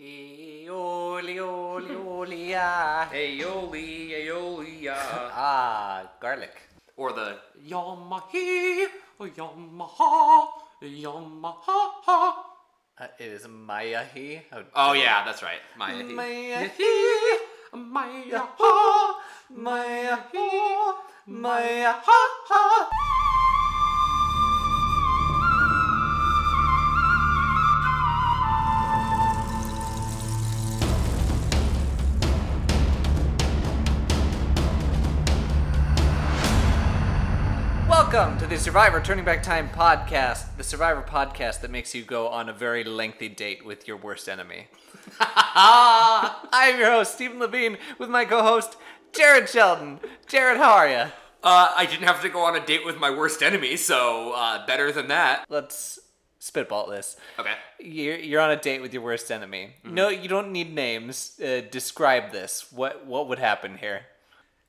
Aioli, oli, oli, ah. Aioli, aioli, ah. Ah, garlic. Or the Yamahi, Yamaha, Yamaha. Uh, it is Mayahi. How Oh yeah, that's right. My Mayahi, Mayaha, Mayahi, Mayaha. Welcome to the Survivor Turning Back Time podcast, the Survivor podcast that makes you go on a very lengthy date with your worst enemy. I'm your host, Steven Levine, with my co host, Jared Sheldon. Jared, how are you? Uh, I didn't have to go on a date with my worst enemy, so uh, better than that. Let's spitball this. Okay. You're, you're on a date with your worst enemy. No, you don't need names. Uh, describe this. What what would happen here?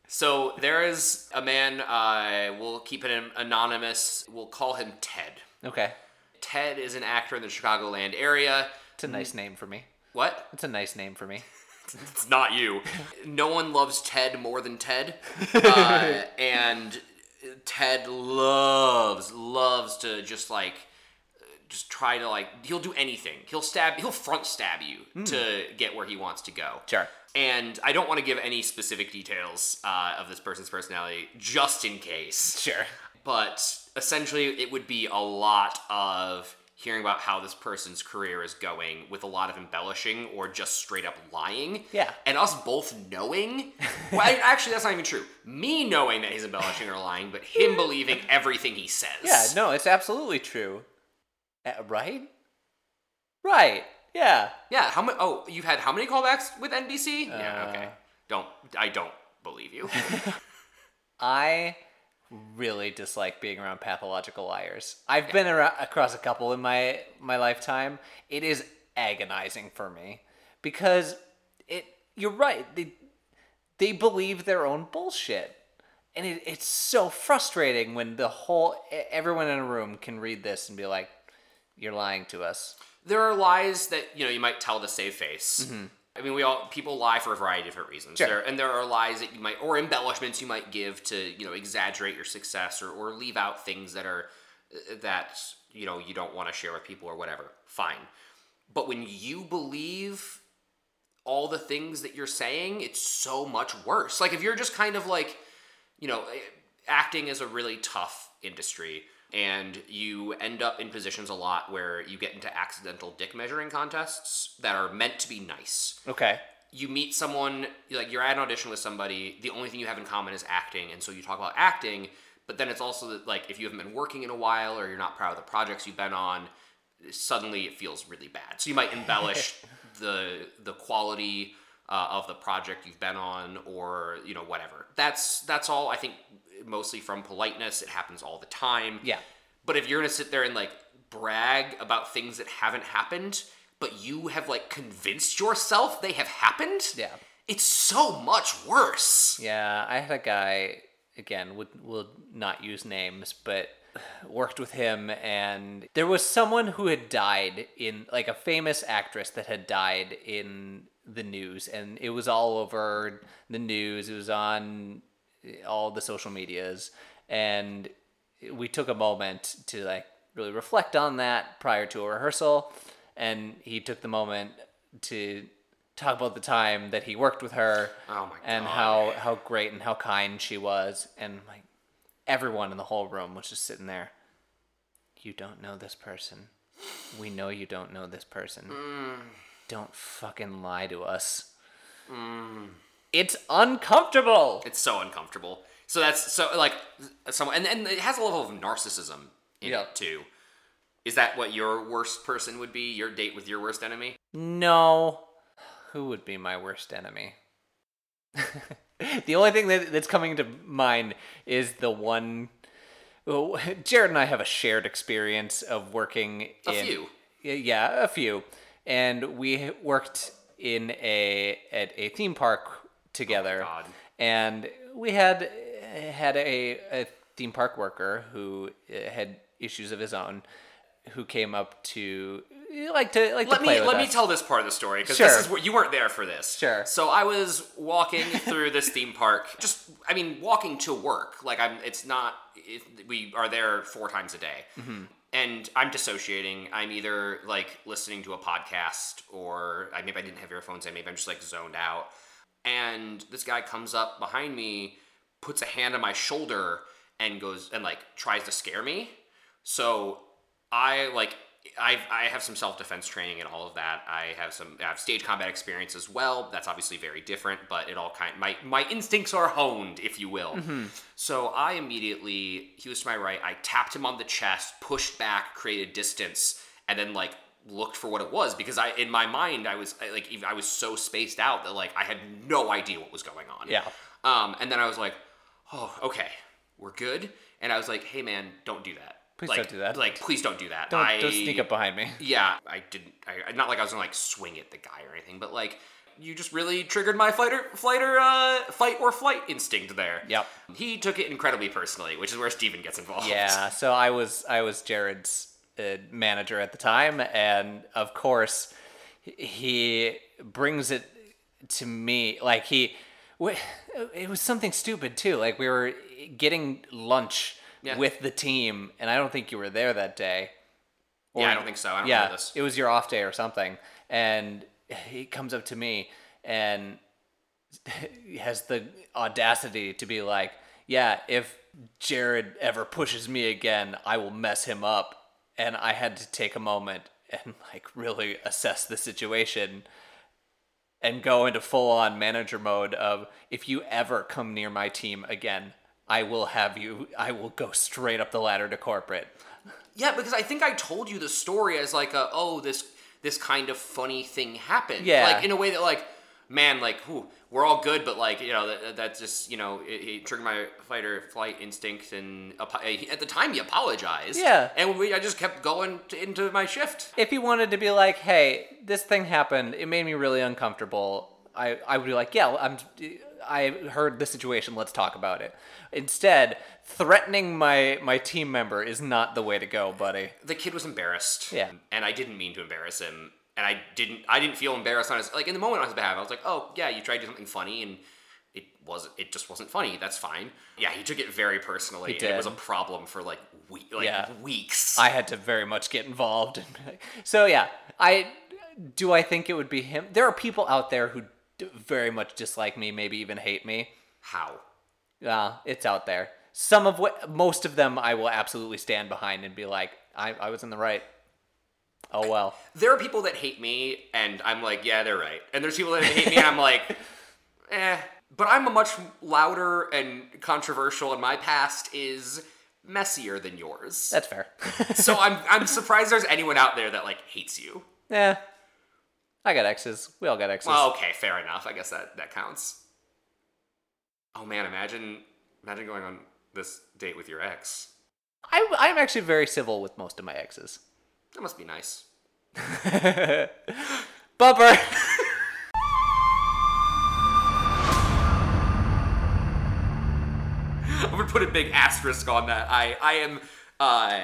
So there is a man. Uh, we'll keep it anonymous. We'll call him Ted. Okay, Ted is an actor in the Chicagoland area. it's a nice name for me. What? It's a nice name for me. It's not you. No one loves Ted more than Ted. Uh, and Ted loves, loves to just like, just try to like, he'll do anything. He'll stab, he'll front stab you to get where he wants to go. Sure. And I don't want to give any specific details uh, of this person's personality just in case. Sure. But essentially, it would be a lot of hearing about how this person's career is going with a lot of embellishing or just straight up lying. Yeah. And us both knowing. well, I- actually, that's not even true. Me knowing that he's embellishing or lying, but him believing everything he says. Yeah, no, it's absolutely true. Uh, right? Right. Yeah. Yeah. How many? Oh, you've had how many callbacks with NBC? yeah. Uh, Okay. Don't. I don't believe you. I really dislike being around pathological liars. I've been around, across a couple in my my lifetime. It is agonizing for me because it. You're right. They they believe their own bullshit, and it, it's so frustrating when the whole everyone in a room can read this and be like, "You're lying to us." there are lies that you know you might tell to save face. I mean, we all people lie for a variety of different reasons. Sure. There, and there are lies that you might or embellishments you might give to you know exaggerate your success or, or leave out things that are uh, that you know you don't want to share with people or whatever. Fine, but when you believe all the things that you're saying, it's so much worse. Like if you're just kind of like, you know, acting is a really tough industry and you end up in positions a lot where you get into accidental dick measuring contests that are meant to be nice. Okay. You meet someone, like you're at an audition with somebody, the only thing you have in common is acting, and so you talk about acting, but then it's also that, like if you haven't been working in a while or you're not proud of the projects you've been on, suddenly it feels really bad. So you might embellish the the quality uh, of the project you've been on, or you know whatever. That's that's all. I think mostly from politeness. It happens all the time. Yeah. But if you're gonna sit there and like brag about things that haven't happened, but you have like convinced yourself they have happened, Yeah. it's so much worse. Yeah, I had a guy again would will not use names, but worked with him and there was someone who had died in like a famous actress that had died in the news and it was all over the news. It was on all the social medias. And we took a moment to like really reflect on that prior to a rehearsal. And he took the moment to talk about the time that he worked with her Oh my and how how great and how kind she was. And like everyone in the whole room was just sitting there you don't know this person. We know you don't know this person. Mm. don't fucking lie to us. Mm. It's uncomfortable It's so uncomfortable. So that's so like someone, and, and it has a level of narcissism in Yeah. it too. Is that what your worst person would be? Your date with your worst enemy? No. Who would be my worst enemy? the only thing that, that's coming to mind is the one. Well, Jared and I have a shared experience of working A in. few. Yeah, a few. And we worked in a at a theme park together. God. And we had had a, a theme park worker who uh, had issues of his own who came up to like to like let to me let me tell this part of the story because Sure. this is what you weren't there for this. Sure. So I was walking through this theme park, just I mean walking to work. Like I'm, it's not. It, we are there four times a day, Mm-hmm. and I'm dissociating. I'm either like listening to a podcast, or I maybe I didn't have earphones in. Maybe I'm just like zoned out. And this guy comes up behind me, puts a hand on my shoulder, and goes and like tries to scare me. So I like I I have some self defense training and all of that. I have some I have stage combat experience as well. That's obviously very different, but it all kind my my instincts are honed, if you will. Mm-hmm. So I immediately he was to my right. I tapped him on the chest, pushed back, created distance, and then like looked for what it was because I in my mind I was I, like I was so spaced out that like I had no idea what was going on. Yeah. Um, and then I was like, oh, okay, we're good. And I was like, hey man, don't do that. Please like, don't do that. Like, please don't do that. Don't, I, don't sneak up behind me. Yeah, I didn't. I, not like I was gonna like swing at the guy or anything, but like you just really triggered my fighter, fighter, uh, fight or flight instinct there. Yep. He took it incredibly personally, which is where Steven gets involved. Yeah, so I was I was Jared's Uh, manager at the time, and of course, he brings it to me like he. It was something stupid too. Like we were getting lunch Yeah. with the team, and I don't think you were there that day. yeah, I don't think so. I don't yeah, it was your off day or something, and he comes up to me and has the audacity to be like, "Yeah, if Jared ever pushes me again, I will mess him up." And I had to take a moment and like really assess the situation and go into full on manager mode of if you ever come near my team again, I will have you I will go straight up the ladder to corporate. Yeah, because I think I told you the story as like a oh this this kind of funny thing happened. Yeah. Like in a way that like man like whew, we're all good, but like you know that that's just you know it, it triggered my fight or flight instinct and eh, at the time he apologized. Yeah. And we I just kept going to, into my shift. if he wanted to be like, "Hey, this thing happened. It made me really uncomfortable," I I would be like, "Yeah, I'm. I heard the situation. Let's talk about it." Instead, threatening my my team member is not the way to go, buddy. The kid was embarrassed. Yeah. And I didn't mean to embarrass him. And I didn't I didn't feel embarrassed on his like in the moment on his behalf. I was like, oh yeah, you tried to do something funny and it wasn't it just wasn't funny. That's fine. Yeah, he took it very personally. It was a problem for like we- like Yeah. weeks. I had to very much get involved. and be like- so yeah, I do. I think it would be him. There are people out there who d- very much dislike me, maybe even hate me. How? Yeah, it's out there. Some of what, most of them, I will absolutely stand behind and be like, I, I was in the right. Oh well. There are people that hate me and I'm like, yeah, they're right. And there's people that hate me and I'm like, eh. But I'm a much louder and controversial and my past is messier than yours. That's fair. so I'm I'm surprised there's anyone out there that like hates you. yeah. I got exes. We all got exes. Well, okay, fair enough. I guess that that counts. Oh man, imagine imagine going on this date with your ex. I, I'm actually very civil with most of my exes. That must be nice. Bumper. I'm gonna put a big asterisk on that. I I am uh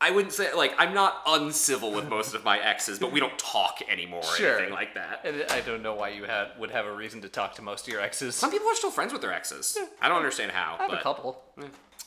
I wouldn't say like I'm not uncivil with most of my exes, but we don't talk anymore or Sure. anything like that. And I don't know why you had would have a reason to talk to most of your exes. Some people are still friends with their exes. I don't understand how. I have but a couple.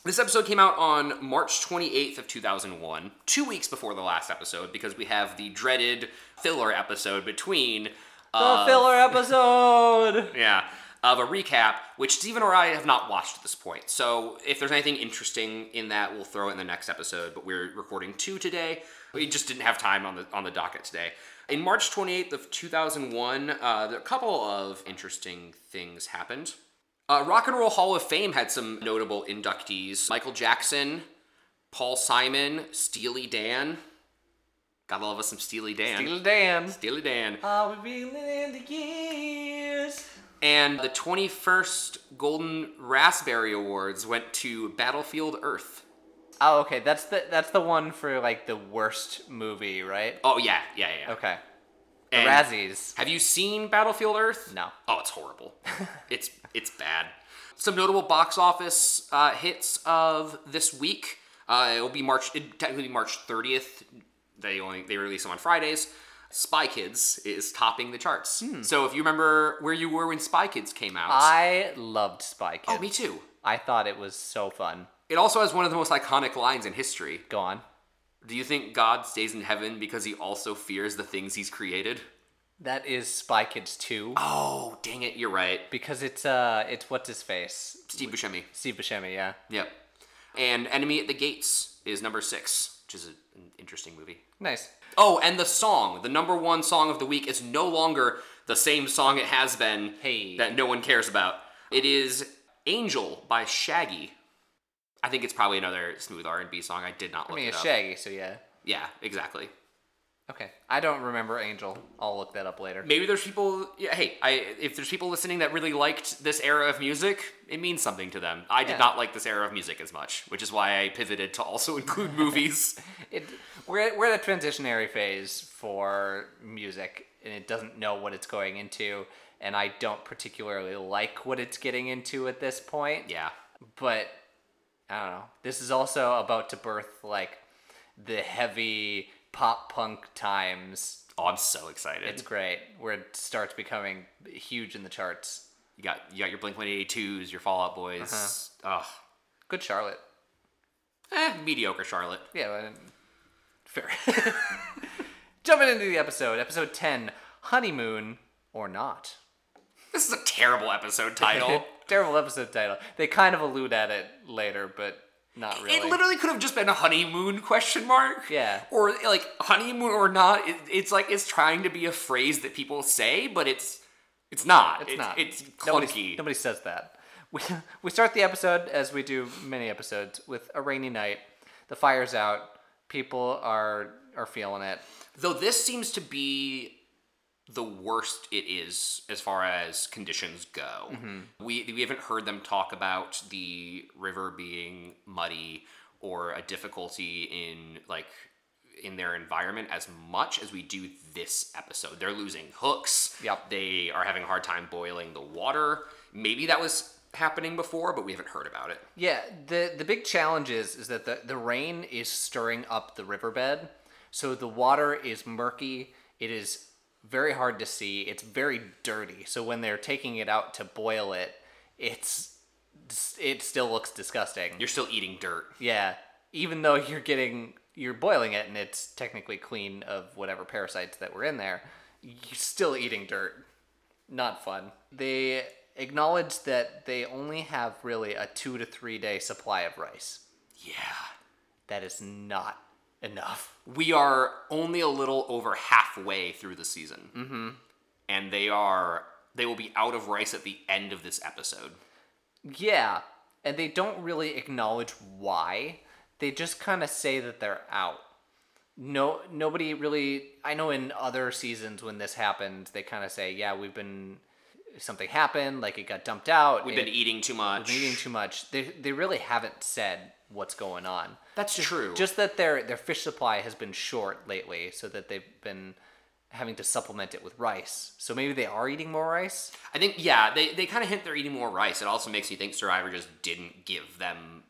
This episode came out on March 28th of 2001, two weeks before the last episode, because we have the dreaded filler episode between. The Uh, filler episode. yeah, of a recap, which Steven or I have not watched at this point. So if there's anything interesting in that, we'll throw it in the next episode. But we're recording two today. We just didn't have time on the on the docket today. In March 28th of 2001, uh, a couple of interesting things happened. Uh, Rock and Roll Hall of Fame had some notable inductees: Michael Jackson, Paul Simon, Steely Dan. Gotta love us some Steely Dan. Steely Dan. Steely Dan. Are we reeling in the years? And the 21st Golden Raspberry Awards went to Battlefield Earth. Oh, okay. That's the that's the one for like the worst movie, right? Oh yeah, yeah, yeah. Okay. The And Razzies. Have you seen Battlefield Earth? No. Oh, it's horrible. it's it's bad. Some notable box office uh, hits of this week. Uh, it will be March, it technically March 30th they only they release them on Fridays. Spy Kids is topping the charts. So if you remember where you were when Spy Kids came out, I loved Spy Kids. oh me too. I thought it was so fun. It also has one of the most iconic lines in history. Go on. Do you think God stays in heaven because he also fears the things he's created? That is Spy Kids 2 Oh, dang it, you're right. because it's uh it's what's his face? Steve Buscemi. Steve Buscemi, yeah. Yep. And Enemy at the Gates is number six, which is an interesting movie. Nice. Oh, and the song, the number one song of the week, is no longer the same song it has been Hey. that no one cares about. It is Angel by Shaggy. I think it's probably another smooth R&B song. I did not I look mean, it it's. Shaggy, so yeah. Yeah, exactly. Okay. I don't remember Angel. I'll look that up later. Maybe there's people. Yeah, hey, I, if there's people listening that really liked this era of music, it means something to them. I did Yeah. not like this era of music as much, which is why I pivoted to also include movies. It, we're, we're a transitionary phase for music, and it doesn't know what it's going into, and I don't particularly like what it's getting into at this point. yeah. But I don't know. This is also about to birth like the heavy pop punk times. Oh, I'm so excited. It's great where it starts becoming huge in the charts. You got you got your Blink 182s, your Fallout Boys. Ugh. Good Charlotte. Eh, mediocre Charlotte. Yeah, well, fair. Jumping into the episode, episode 10 Honeymoon or Not. This is a terrible episode title. Terrible episode title. They kind of allude at it later, but not really. It literally could have just been a honeymoon question mark. Yeah. Or like honeymoon or not. It, it's like it's trying to be a phrase that people say, but it's it's not. It's not. It's Nobody, clunky. nobody says that. We, we start the episode, as we do many episodes, with a rainy night. The fire's out. People are are feeling it. Though this seems to be the worst it is as far as conditions go. Mm-hmm. We we haven't heard them talk about the river being muddy or a difficulty in like in their environment as much as we do this episode. They're losing hooks. Yep. They are having a hard time boiling the water. Maybe that was happening before, but we haven't heard about it. Yeah, the the big challenge is is that the, the rain is stirring up the riverbed. So the water is murky. It is very hard to see. It's very dirty. So when they're taking it out to boil it, it's it still looks disgusting. You're still eating dirt. Yeah, even though you're getting you're boiling it and it's technically clean of whatever parasites that were in there, you're still eating dirt. Not fun. They acknowledge that they only have really a 2 to 3 day supply of rice. Yeah. That is not enough. we are only a little over halfway through the season mm-hmm. and they are they will be out of rice at the end of this episode Yeah, and they don't really acknowledge why. They just kind of say that they're out. No, nobody really. I know in other seasons when this happened, they kind of say, "Yeah, we've been something happened, like it got dumped out. we've it- been eating too much been eating too much." They they really haven't said what's going on. that's true Just that their their fish supply has been short lately, so that they've been having to supplement it with rice. So maybe they are eating more rice. i think yeah they, they kind of hint they're eating more rice it also makes you think survivor just didn't give them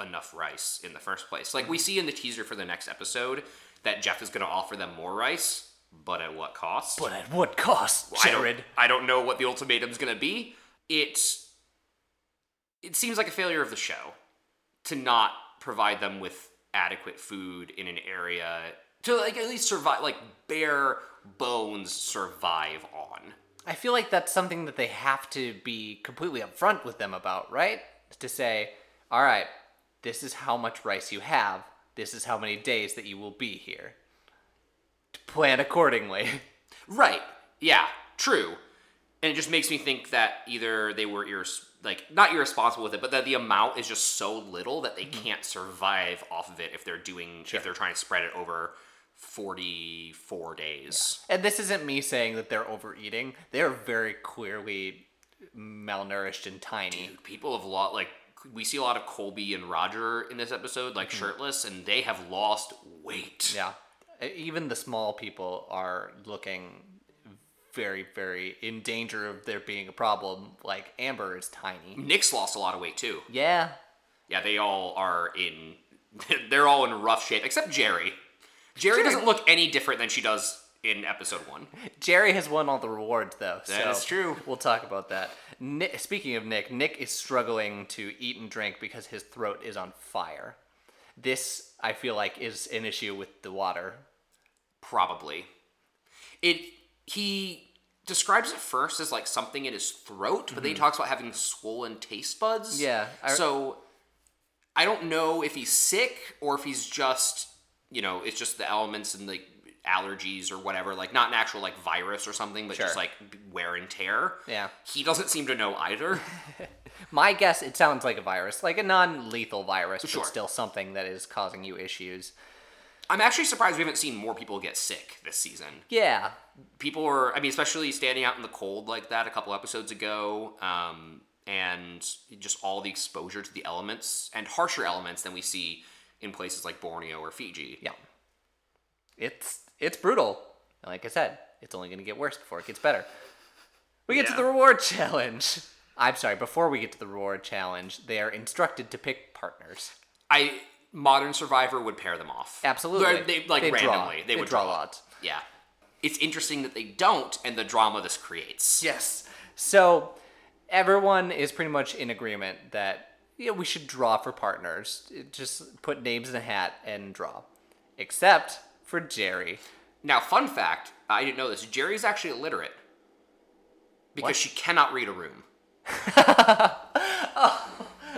enough rice in the first place like we mm-hmm. see in the teaser for the next episode that jeff is going to offer them more rice but at what cost But at what cost, I don't- I don't know what the ultimatum's going to be. It it seems like a failure of the show to not provide them with adequate food in an area to like at least survive like bare bones survive on. I feel like that's something that they have to be completely upfront with them about, right? To say, all right, this is how much rice you have. This is how many days that you will be here. To plan accordingly. Right. Yeah, true. And it just makes me think that either they were irres- like not irresponsible with it, but that the amount is just so little that they mm-hmm. can't survive off of it if they're doing if they're trying to spread it over 44 days. And this isn't me saying that they're overeating. They're very clearly malnourished and tiny. people have lost like we see a lot of Colby and Rodger in this episode like mm-hmm. shirtless and they have lost weight. Yeah. Even the small people are looking very, very in danger of there being a problem. Like Amber is tiny. Nick's lost a lot of weight too. Yeah. Yeah, they all are in they're all in rough shape except Jerri. Jerri doesn't look any different than she does in episode one. Jerri has won all the rewards, though. That so is true. We'll talk about that. Nick, speaking of Nick, Nick is struggling to eat and drink because his throat is on fire. This, I feel like, is an issue with the water. Probably. It he describes it first as like something in his throat, but then he talks about having swollen taste buds. Mm-hmm. Yeah, I- so I don't know if he's sick or if he's just you know, it's just the elements and like allergies or whatever, like not an actual like virus or something, but just like wear and tear. Yeah. He doesn't seem to know either. My guess, it sounds like a virus, like a non-lethal virus, Sure. but still something that is causing you issues. I'm actually surprised we haven't seen more people get sick this season. Yeah, people were i mean especially standing out in the cold like that a couple episodes ago um, and just all the exposure to the elements and harsher elements than we see in places like borneo or fiji yeah. It's it's brutal. And Like I said, it's only going to get worse before it gets better. We get to the reward challenge. I'm sorry. Before we get to the reward challenge, they are instructed to pick partners. i modern survivor would pair them off Absolutely. they, like They'd draw. randomly they They'd would draw lots. yeah it's interesting that they don't and the drama this creates Yes. So everyone is pretty much in agreement that yeah, we should draw for partners. Just put names in a hat and draw. Except for Jerri. now fun fact i didn't know this jerri's actually illiterate because she cannot read a room oh,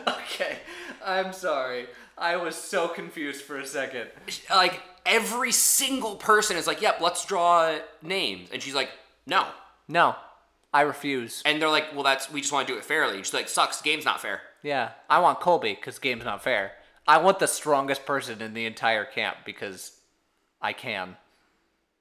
Okay. I'm sorry. I was so confused for a second. like every single person is like, "Yep, let's draw names," and she's like, "No," No. I refuse. and they're like, "Well, that's we just want to do it fairly." And she's like, "Sucks, game's not fair." Yeah. I want Colby because game's not fair. I want the strongest person in the entire camp because I can.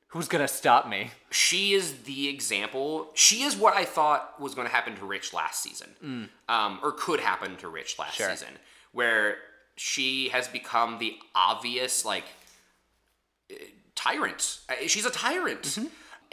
Who's gonna stop me? She is the example. She is what I thought was going to happen to Rich last season, um, or could happen to Rich last Sure. season, where she has become the obvious like uh, tyrant. Uh, She's a tyrant,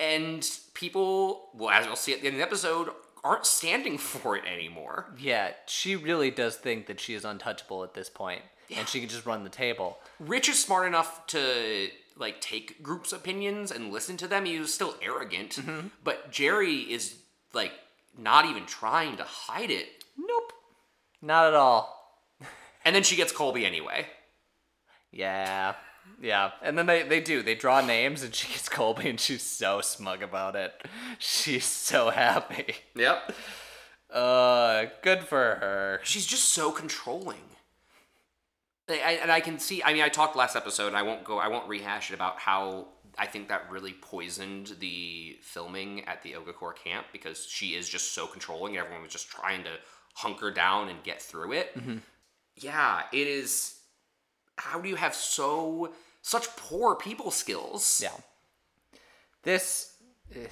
and people, well, as we'll see at the end of the episode, aren't standing for it anymore. Yeah, she really does think that she is untouchable at this point, and she can just run the table. Rich is smart enough to like take groups' opinions and listen to them. He was still arrogant, but Jerri is like not even trying to hide it. Nope. Not at all. And then she gets Colby anyway. Yeah. Yeah. And then they, they do. They draw names and she gets Colby and she's so smug about it. She's so happy. Yep. Uh, good for her. She's just so controlling. I, and I can see. I mean, I talked last episode, and I won't go. I won't rehash it about how I think that really poisoned the filming at the Ogakor camp because she is just so controlling. And everyone was just trying to hunker down and get through it. Yeah, it is. How do you have so such poor people skills? Yeah. This, eh,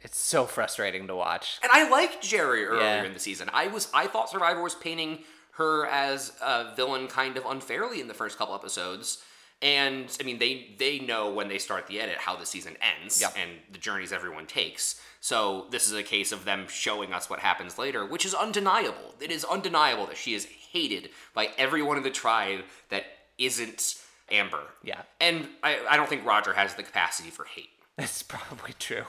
it's so frustrating to watch. And I liked Jerri earlier Yeah. in the season. I was I thought Survivor was painting her as a villain kind of unfairly in the first couple episodes. And I mean they they know when they start the edit how the season ends Yep. and the journeys everyone takes. So this is a case of them showing us what happens later, which is undeniable. It is undeniable that she is hated by everyone in the tribe that isn't Amber. Yeah. And I, I don't think Rodger has the capacity for hate. That's probably true.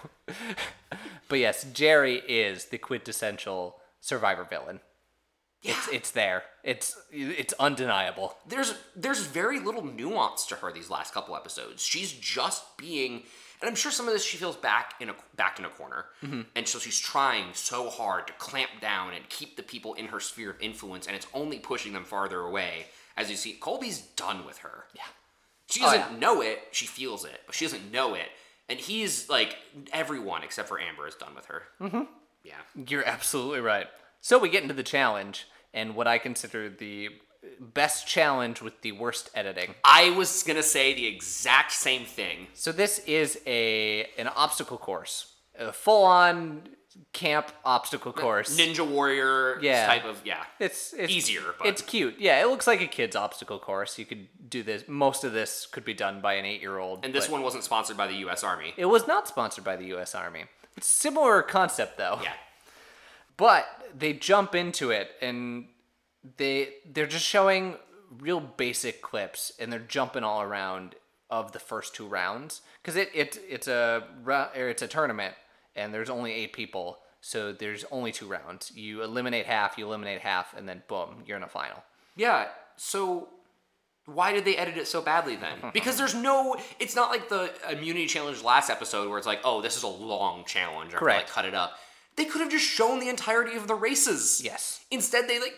but yes, Jerri is the quintessential survivor villain. It's it's there. It's it's undeniable. there's there's very little nuance to her these last couple episodes. She's just being, and I'm sure some of this she feels back in a backed in a corner, and so she's trying so hard to clamp down and keep the people in her sphere of influence, and it's only pushing them farther away. As you see, Colby's done with her. Yeah. She Oh, doesn't yeah. know it. She feels it, but she doesn't know it. And he's like everyone except for Amber is done with her. Mm-hmm. Yeah. You're absolutely right. So we get into the challenge and what I consider the best challenge with the worst editing. I was gonna say the exact same thing. So this is a an obstacle course, a full on camp obstacle course. Ninja Warrior Yeah. type of yeah. It's, it's Easier, but- it's cute. Yeah, it looks like a kid's obstacle course. You could do this. Most of this could be done by an eight year old. And this one wasn't sponsored by the U.S. Army. it was not sponsored by the U.S. Army. It's similar concept though. Yeah. But they jump into it and they they're just showing real basic clips and they're jumping all around of the first two rounds because it, it it's a it's a tournament and there's only eight people, so there's only two rounds. You eliminate half, you eliminate half, and then boom, you're in a final. Yeah. So why did they edit it so badly then? Because there's no. It's not like the immunity challenge last episode where it's like, oh, this is a long challenge. Or Correct. Like cut it up. They could have just shown the entirety of the races. Yes. Instead, they like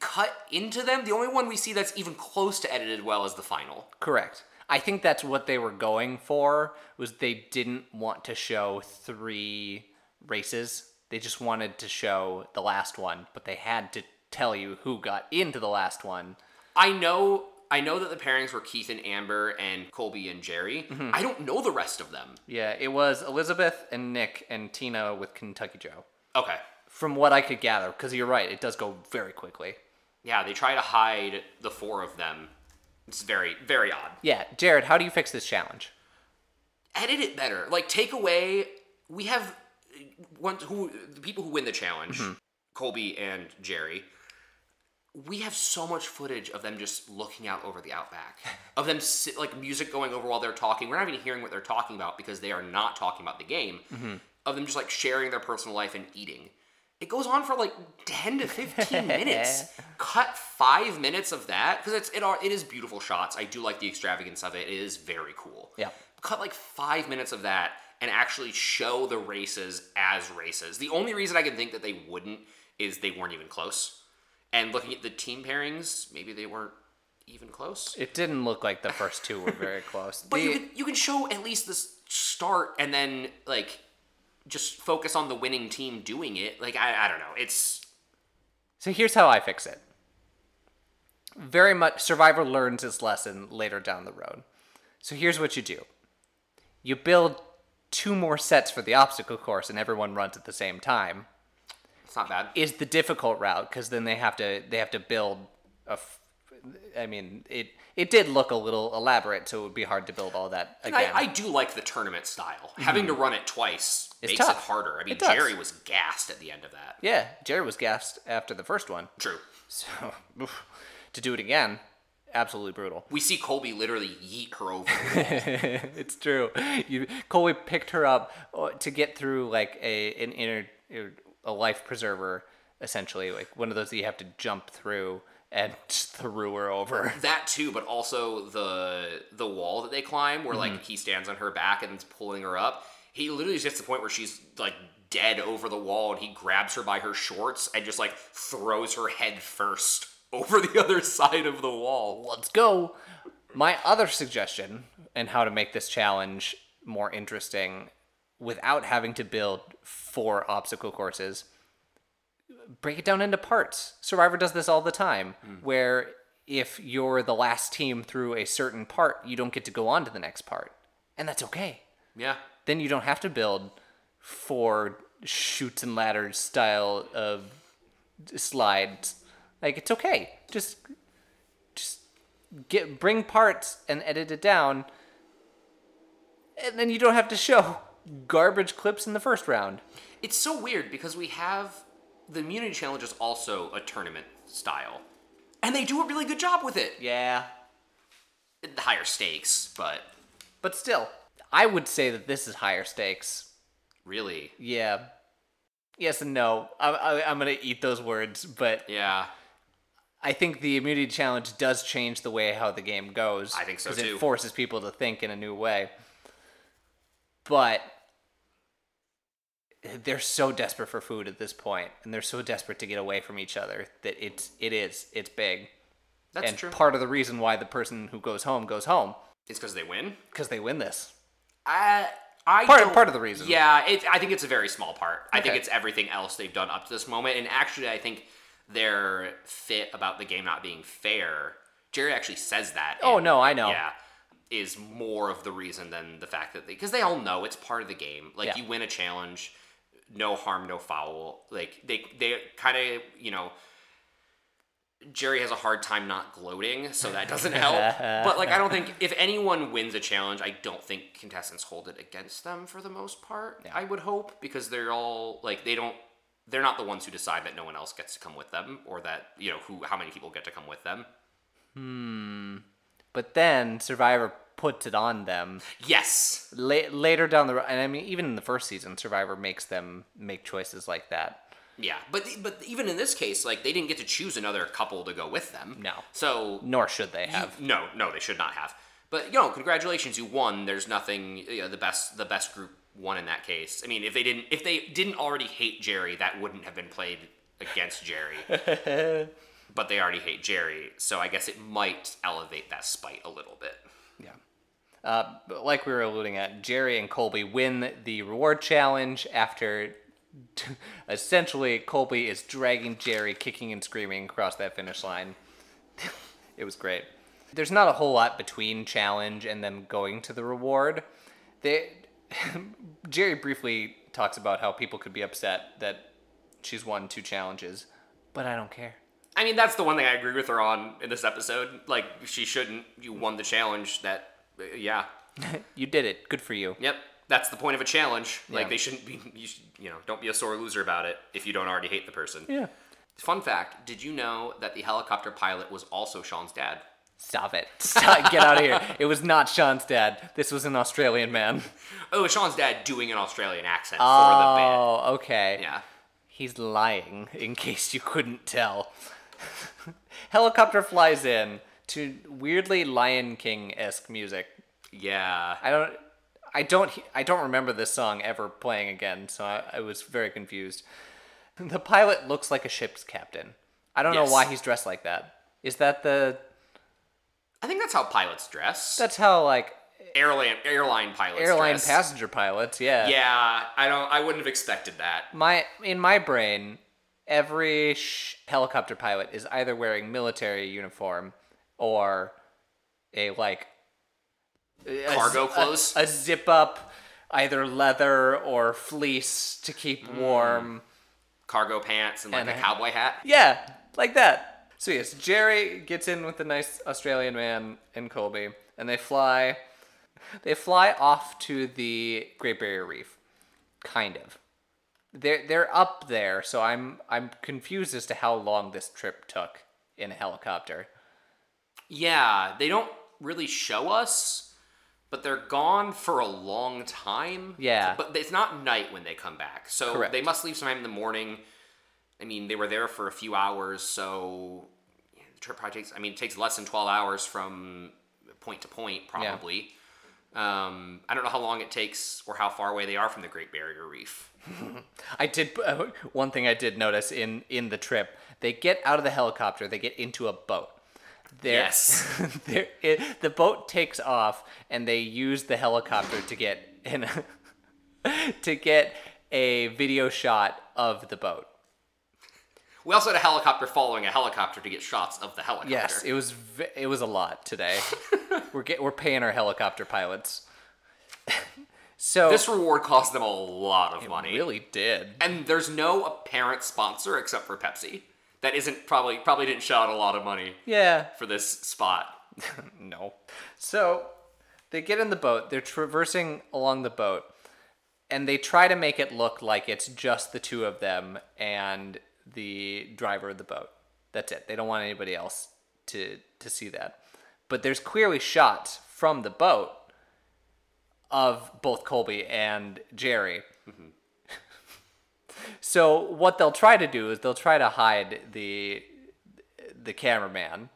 cut into them. The only one we see that's even close to edited well is the final. Correct. I think that's what they were going for was they didn't want to show three races. They just wanted to show the last one, but they had to tell you who got into the last one. I know. I know that the pairings were Keith and Amber and Colby and Jerri. Mm-hmm. I don't know the rest of them. Yeah, it was Elizabeth and Nick and Tina with Kentucky Joe. Okay. From what I could gather, because you're right, it does go very quickly. Yeah, they try to hide the four of them. It's very, very odd. Yeah, Jared, how do you fix this challenge? edit it better. Like take away. We have uh, one who the people who win the challenge, mm-hmm. Colby and Jerri. We have so much footage of them just looking out over the outback, of them sit, like music going over while they're talking. We're not even hearing what they're talking about because they are not talking about the game. Mm-hmm. Of them just like sharing their personal life and eating. It goes on for like ten to fifteen minutes. Cut five minutes of that because it's it are it is beautiful shots. I do like the extravagance of it. It is very cool Yeah. cut like five minutes of that and actually show the races as races. The only reason I can think that they wouldn't is they weren't even close. And looking at the team pairings, maybe they weren't even close. It didn't look like the first two were very close. But The- you can you can show at least the start and then like just focus on the winning team doing it. Like I, I don't know. It's So here's how I fix it. Very much Survivor learns its lesson later down the road. So here's what you do. You build two more sets for the obstacle course and everyone runs at the same time. it's not bad. Is the difficult route cuz then they have to they have to build a f- I mean, it it did look a little elaborate, so it would be hard to build all that again. I, I do like the tournament style. Having to run it twice It's makes it harder. I mean. Jerri was gassed at the end of that. yeah, Jerri was gassed after the first one. True. So oof, to do it again, absolutely brutal. We see Colby literally yeet her over. it's true. You Colby picked her up uh, to get through like a an inner a life preserver, essentially like one of those that you have to jump through, and threw her over. that too, but also the the wall that they climb, where Mm-hmm. like he stands on her back and is pulling her up. He literally gets to the point where she's like dead over the wall, and he grabs her by her shorts and just like throws her head first over the other side of the wall. Let's go. My other suggestion and how to make this challenge more interesting without having to build four obstacle courses break it down into parts. Survivor does this all the time hmm. where if you're the last team through a certain part, you don't get to go on to the next part. And that's okay. Yeah, Then you don't have to build four chutes and ladders style of slides. Like it's okay. Just just get bring parts and edit it down. And then you don't have to show garbage clips in the first round. it's so weird because we have the immunity challenge is also a tournament style, and they do a really good job with it. Yeah. The higher stakes, but But still, I would say that this is higher stakes. really, Yeah. Yes and no. I, I, I'm going to eat those words, but yeah. I think the immunity challenge does change the way how the game goes. I think so, 'cause too. It forces people to think in a new way. But they're so desperate for food at this point, and they're so desperate to get away from each other that it's it is it's big. That's and true. part of the reason why the person who goes home goes home it's because they win. because they win this. I I Part- part of the reason. Yeah, it, I think it's a very small part. I think it's everything else they've done up to this moment, and actually, I think their fit about the game not being fair. Jerri actually says that. Oh, no, I know. Yeah, is more of the reason than the fact that they because they all know it's part of the game. Like Yeah. you win a challenge, no harm, no foul. Like they they kind of you know. Jerri has a hard time not gloating, so that doesn't help. but like, I don't think if anyone wins a challenge, I don't think contestants hold it against them for the most part. I would hope because they're all like they don't. They're not the ones who decide that no one else gets to come with them, or that you know who how many people get to come with them. Hmm. But then Survivor puts it on them. Yes. La- later down the road, and I mean, even in the first season, Survivor makes them make choices like that. Yeah, but but even in this case, like they didn't get to choose another couple to go with them. No. So Nor should they have. no, no, they should not have. But you know, congratulations, you won. There's nothing. You know, the best the best group won in that case. I mean, if they didn't if they didn't already hate Jerri, that wouldn't have been played against Jerri. but they already hate Jerri, so I guess it might elevate that spite a little bit. Uh, like we were alluding at, Jerri and Colby win the reward challenge after essentially Colby is dragging Jerri kicking and screaming across that finish line. it was great. There's not a whole lot between challenge and them going to the reward. They Jerri briefly talks about how people could be upset that she's won two challenges, but I don't care. I mean, that's the one thing I agree with her on in this episode. Like, she shouldn't. You won the challenge. That, yeah, You did it. Good for you. Yep, that's the point of a challenge. Like Yeah. they shouldn't be, you, should, you know, don't be a sore loser about it if you don't already hate the person. Yeah. Fun fact: Did you know that the helicopter pilot was also Sean's dad? Stop it. Stop. Get out of here. It was not Sean's dad. This was an Australian man. Oh, it was Sean's dad doing an Australian accent for the bit. Oh, okay. Yeah. He's lying, in case you couldn't tell. Helicopter flies in to weirdly Lion King esque music. Yeah. I don't, I don't, I don't remember this song ever playing again, so I, I was very confused. The pilot looks like a ship's captain. I don't Yes. know why he's dressed like that. Is that the? I think that's how pilots dress. That's how like airline airline pilots. airline dress. passenger pilots. Yeah. Yeah, I don't. I wouldn't have expected that. my in my brain every sh- helicopter pilot is either wearing military uniform or a like Cargo a- clothes? a, zip up either leather or fleece to keep Mm. warm Cargo pants and like And a a- cowboy hat. yeah like that so yes jerri gets in with the nice australian man and colby and they fly they fly off to the great barrier reef kind of they're they're up there so i'm i'm confused as to how long this trip took in a helicopter Yeah, they don't really show us, but they're gone for a long time. Yeah. But it's not night when they come back. So Correct. they must leave sometime in the morning. I mean, they were there for a few hours, so yeah, the trip probably takes, I mean, it takes less than 12 hours from point to point, probably. Um, I don't know how long it takes or how far away they are from the Great Barrier Reef. i did uh, one thing i did notice in in the trip they get out of the helicopter they get into a boat They're- Yes. they're- it, the boat takes off and they use the helicopter to get in to get a video shot of the boat We also had a helicopter following a helicopter to get shots of the helicopter. Yes, it was v- it was a lot today. we're get, we're paying our helicopter pilots. so this reward cost them a lot of money. really did. And there's no apparent sponsor except for Pepsi. That isn't probably probably didn't shell out a lot of money Yeah, for this spot. no. So they get in the boat. They're traversing along the boat, and they try to make it look like it's just the two of them and the driver of the boat. That's it. They don't want anybody else to to see that. But there's clearly shots from the boat of both Colby and Jerri. Mm-hmm. So what they'll try to do is they'll try to hide the the cameraman.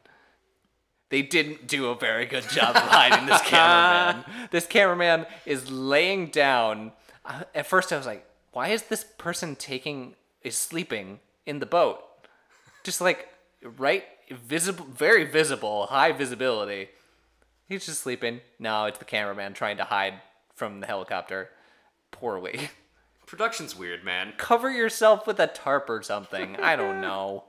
They didn't do a very good job of hiding this cameraman. This cameraman is laying down. Uh, At first, I was like, "Why is this person taking is sleeping in the boat?" Just like right, visible, very visible, high visibility. He's just sleeping. No, it's the cameraman trying to hide from the helicopter. Poorly. Production's weird, man. Cover yourself with a tarp or something. I don't know.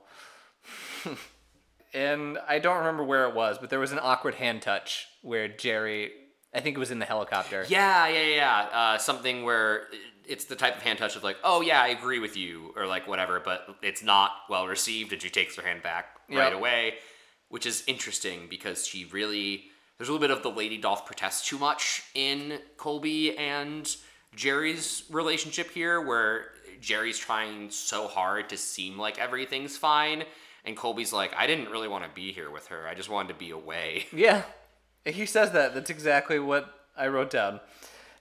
and I don't remember where it was, but there was an awkward hand touch where Jerri, I think it was in the helicopter. Yeah, yeah, yeah. Uh, something where it's the type of hand touch of like, oh yeah, I agree with you, or like whatever, but it's not well received, and she takes her hand back right Yep. away, which is interesting because she really there's a little bit of the lady doth protest too much in Colby and Jerri's relationship here, where Jerri's trying so hard to seem like everything's fine, and Colby's like, I didn't really want to be here with her, I just wanted to be away. Yeah. He says that. That's exactly what I wrote down.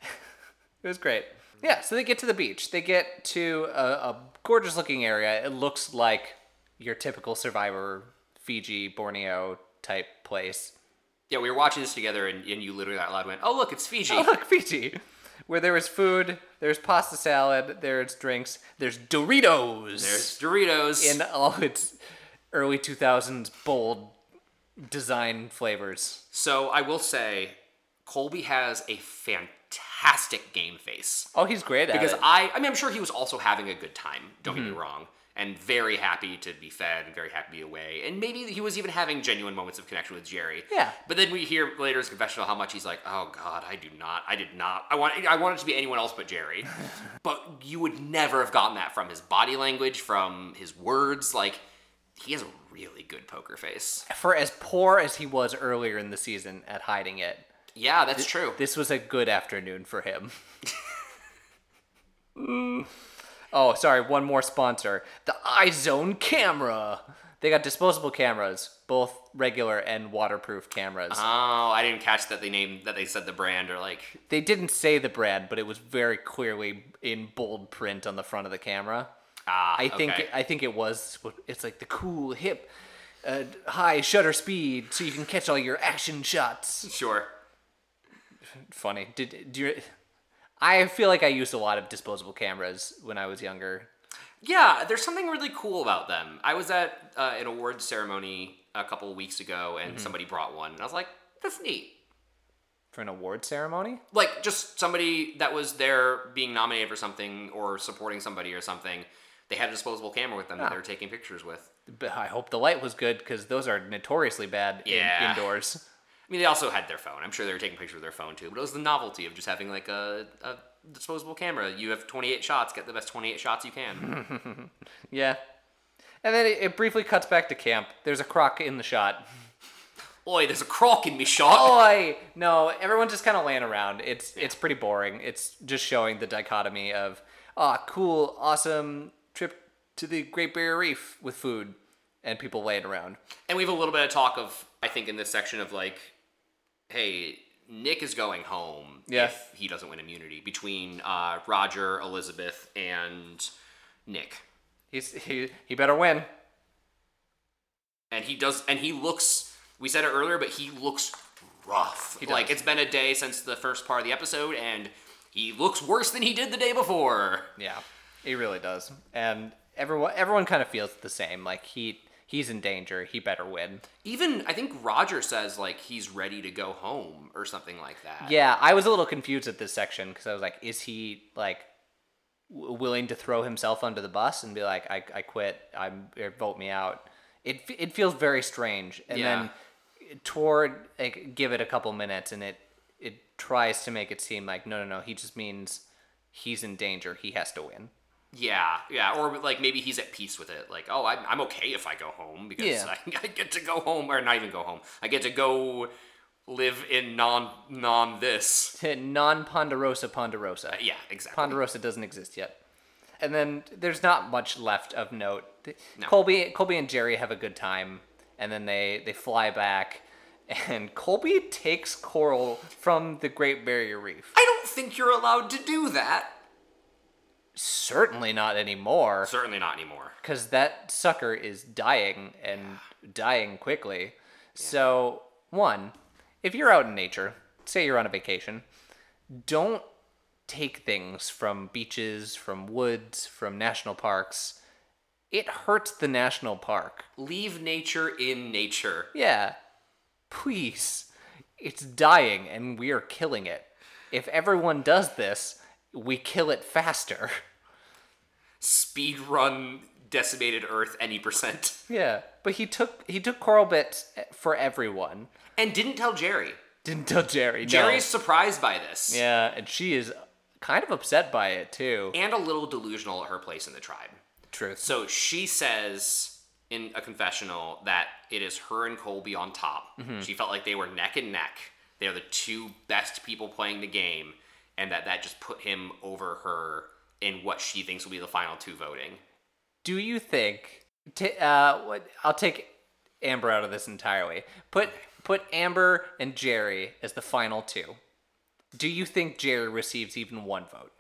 it was great. Yeah, so they get to the beach. They get to a, a gorgeous looking area. It looks like your typical survivor Fiji, Borneo type place. Yeah, we were watching this together, and, and you literally out loud went, "Oh, look, it's Fiji." Oh, look, Fiji. Where there was food, there's pasta salad, there's drinks, there's Doritos. There's Doritos. in all its early 2000s bold design flavors. so I will say, Colby has a fantastic game face. Oh, he's great at because it. I, I mean, I'm sure he was also having a good time. Don't get me mm-hmm. wrong, and very happy to be fed and very happy to be away. And maybe he was even having genuine moments of connection with Jerri. Yeah. But then we hear later in his confessional how much he's like, "Oh God, I do not, I did not. I want, I want it to be anyone else but Jerri." but you would never have gotten that from his body language, from his words. Like, he has a really good poker face. For as poor as he was earlier in the season at hiding it, Yeah, that's true. this was a good afternoon for him. Mm. Oh, sorry, one more sponsor. The iZone camera. They got disposable cameras, both regular and waterproof cameras. Oh, I didn't catch that they named that they said the brand or like They didn't say the brand, but it was very clearly in bold print on the front of the camera. ah. I think okay. I think it was it's like the cool hip uh, high shutter speed so you can catch all your action shots. sure. Funny. Did do you I feel like I used a lot of disposable cameras when I was younger. Yeah, there's something really cool about them. I was at uh, an awards ceremony a couple of weeks ago, and Mm-hmm. somebody brought one, and I was like, "That's neat." For an award ceremony? Like just somebody that was there being nominated for something or supporting somebody or something. They had a disposable camera with them that they were taking pictures with. But I hope the light was good because those are notoriously bad in, indoors. I mean, they also had their phone. I'm sure they were taking pictures with their phone too. But it was the novelty of just having like a, a disposable camera. You have 28 shots. Get the best 28 shots you can. Yeah. And then it, it briefly cuts back to camp. There's a croc in the shot. Oi, there's a croc in me shot. Oi! No, everyone's just kind of laying around. It's it's pretty boring. It's just showing the dichotomy of ah, cool, awesome trip to the Great Barrier Reef with food and people laying around. And we have a little bit of talk of, I think, in this section of like, hey, Nick is going home Yeah. if he doesn't win immunity between uh, Rodger, Elizabeth, and Nick. He's he he better win. And he does, and he looks. We said it earlier, but he looks rough. He like it's been a day since the first part of the episode, and he looks worse than he did the day before. Yeah, he really does. And everyone everyone kind of feels the same. Like he he's in danger. He better win. Even I think Rodger says like he's ready to go home or something like that. Yeah, I was a little confused at this section because I was like, is he like w- willing to throw himself under the bus and be like, I, I quit, I'm or vote me out? It it feels very strange. And Yeah. then toward like give it a couple minutes and it it tries to make it seem like no no no he just means he's in danger. He has to win. Yeah, yeah, or like maybe he's at peace with it. Like, oh, I'm, I'm okay if I go home because Yeah. I, I get to go home, or not even go home. I get to go live in non non this. Non Ponderosa Ponderosa. Yeah, exactly. Ponderosa doesn't exist yet. And then there's not much left of note. No. Colby, Colby and Jerri have a good time, and then they they fly back, and Colby takes Coral from the Great Barrier Reef. I don't think you're allowed to do that. Certainly not anymore, Certainly not anymore. because that sucker is dying and dying quickly. So one, if you're out in nature, say you're on a vacation, don't take things from beaches, from woods, from national parks. It hurts the national park. Leave nature in nature. Yeah. Please. It's dying and we are killing it. If everyone does this, we kill it faster. Speed run decimated Earth any percent. Yeah. But he took he took coral bits for everyone. And didn't tell Jerri. Didn't tell Jerri. no. Jerri's surprised by this. Yeah, and she is kind of upset by it too. And a little delusional at her place in the tribe. Truth. So she says in a confessional that it is her and Colby on top. Mm-hmm. She felt like they were neck and neck. They're the two best people playing the game, and that that just put him over her in what she thinks will be the final two voting. Do you think? T- uh, what? I'll take Amber out of this entirely. Put Put Amber and Jerri as the final two. Do you think Jerri receives even one vote?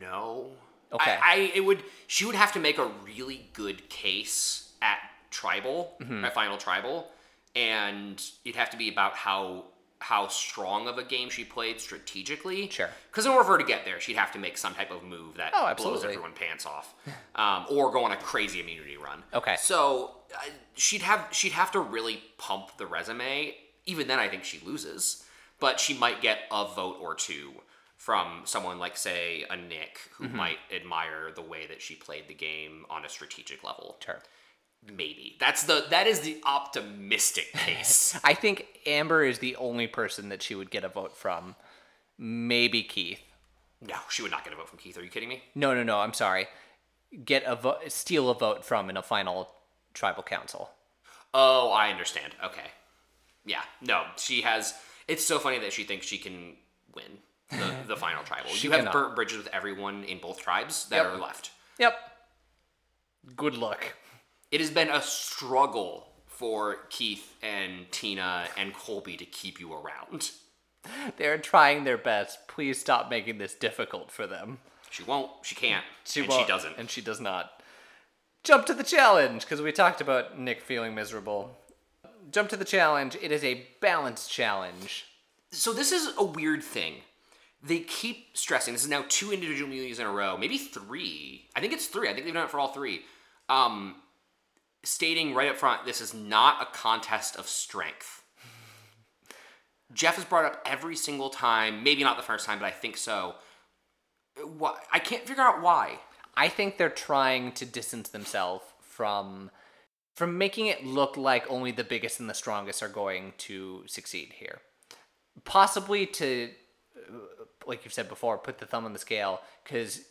No. Okay. I, I it would she would have to make a really good case at tribal, Mm-hmm. at final tribal, and it'd have to be about how how strong of a game she played strategically. Sure. Because in order for her to get there, she'd have to make some type of move that Oh, blows everyone pants off, um, or go on a crazy immunity run. Okay. So uh, she'd have she'd have to really pump the resume. Even then, I think she loses, but she might get a vote or two from someone like, say, a Nick who Mm-hmm. might admire the way that she played the game on a strategic level. Sure. Maybe that's the that is the optimistic case. I think Amber is the only person that she would get a vote from. Maybe Keith. no, she would not get a vote from Keith. Are you kidding me? No, no, no. I'm sorry. Get a vote, steal a vote from in a final tribal council. Oh, I understand. Okay. Yeah. No, she has. It's so funny that she thinks she can win the, the final tribal. She you have cannot. burnt bridges with everyone in both tribes that Yep. are left. Yep. Good luck. It has been a struggle for Keith and Tina and Colby to keep you around. They're trying their best. Please stop making this difficult for them. She won't. She can't. She and won't, she doesn't. And she does not. Jump to the challenge, because we talked about Nick feeling miserable. Jump to the challenge. It is a balance challenge. so this is a weird thing. They keep stressing. This is now two individual immunities in a row, maybe three. I think it's three. I think they've done it for all three. Um, stating right up front, this is not a contest of strength. Jeff has brought up every single time. Maybe not the first time, but I think so. Why? I can't figure out why. I think they're trying to distance themselves from from making it look like only the biggest and the strongest are going to succeed here. Possibly to, uh, like you've said before, put the thumb on the scale because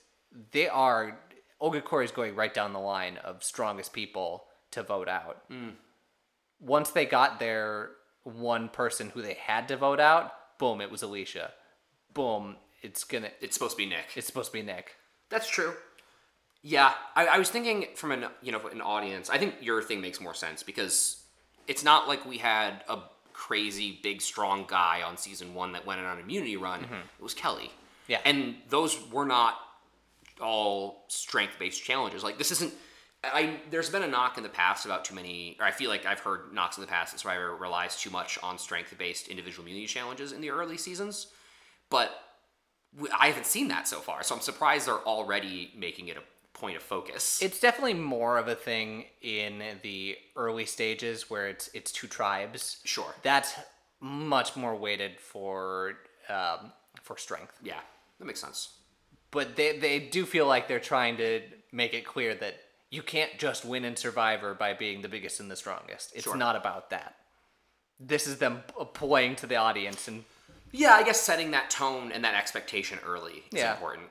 they are. Ogakor is going right down the line of strongest people to vote out. Once they got their one person who they had to vote out, boom, it was Alicia. Boom, it's gonna. It's supposed to be Nick. It's supposed to be Nick. That's true. Yeah, I, I was thinking from an you know an audience. I think your thing makes more sense because it's not like we had a crazy big strong guy on season one that went on an immunity run. Mm-hmm. It was Kelly. Yeah. and those were not all strength based challenges. Like this isn't. I there's been a knock in the past about too many, or I feel like I've heard knocks in the past that Survivor relies too much on strength based individual immunity challenges in the early seasons, but I haven't seen that so far, so I'm surprised they're already making it a point of focus. It's definitely more of a thing in the early stages where it's it's two tribes. Sure. That's much more weighted for um, for strength. yeah, that makes sense. But they they do feel like they're trying to make it clear that you can't just win in Survivor by being the biggest and the strongest. It's Sure. not about that. This is them playing to the audience, and Yeah, I guess setting that tone and that expectation early is Yeah. important.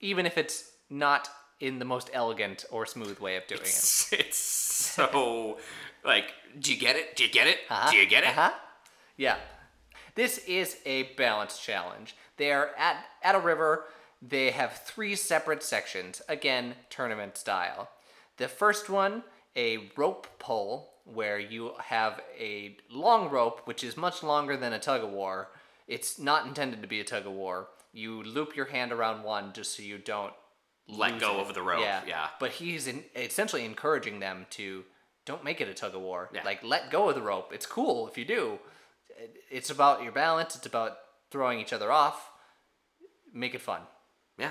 even if it's not in the most elegant or smooth way of doing it. It's, it's so like, do you get it? Do you get it? Uh-huh, Do you get it? uh-huh. Yeah. This is a balance challenge. They are at, at a river. They have three separate sections, again, tournament style. The first one, a rope pull, where you have a long rope, which is much longer than a tug of war. It's not intended to be a tug of war. You loop your hand around one just so you don't Let go it. of the rope, yeah. yeah. But he's in, essentially encouraging them to don't make it a tug of war. Yeah. Like let go of the rope. It's cool if you do. It's about your balance. It's about throwing each other off. Make it fun. Yeah.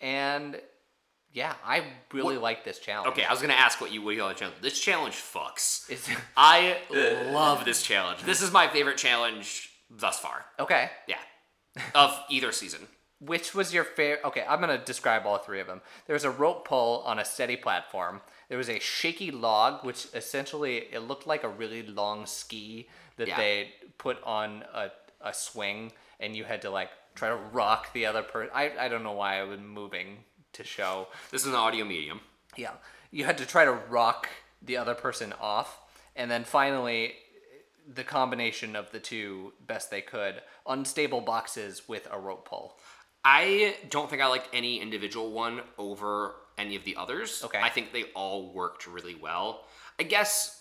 And yeah, I really like this challenge. Okay, I was gonna ask what you what you call the challenge. This challenge fucks. It's, I uh, love this challenge. This is my favorite challenge thus far. okay. Yeah, of either season. Which was your favorite? Okay, I'm gonna describe all three of them. There was a rope pull on a steady platform. There was a shaky log, which essentially it looked like a really long ski that Yeah. they put on a, a swing, and you had to like try to rock the other person. I I don't know why I was moving to show. This is an audio medium. Yeah, you had to try to rock the other person off, and then finally, the combination of the two best they could. Unstable boxes with a rope pull. I don't think I liked any individual one over any of the others. Okay. I think they all worked really well. I guess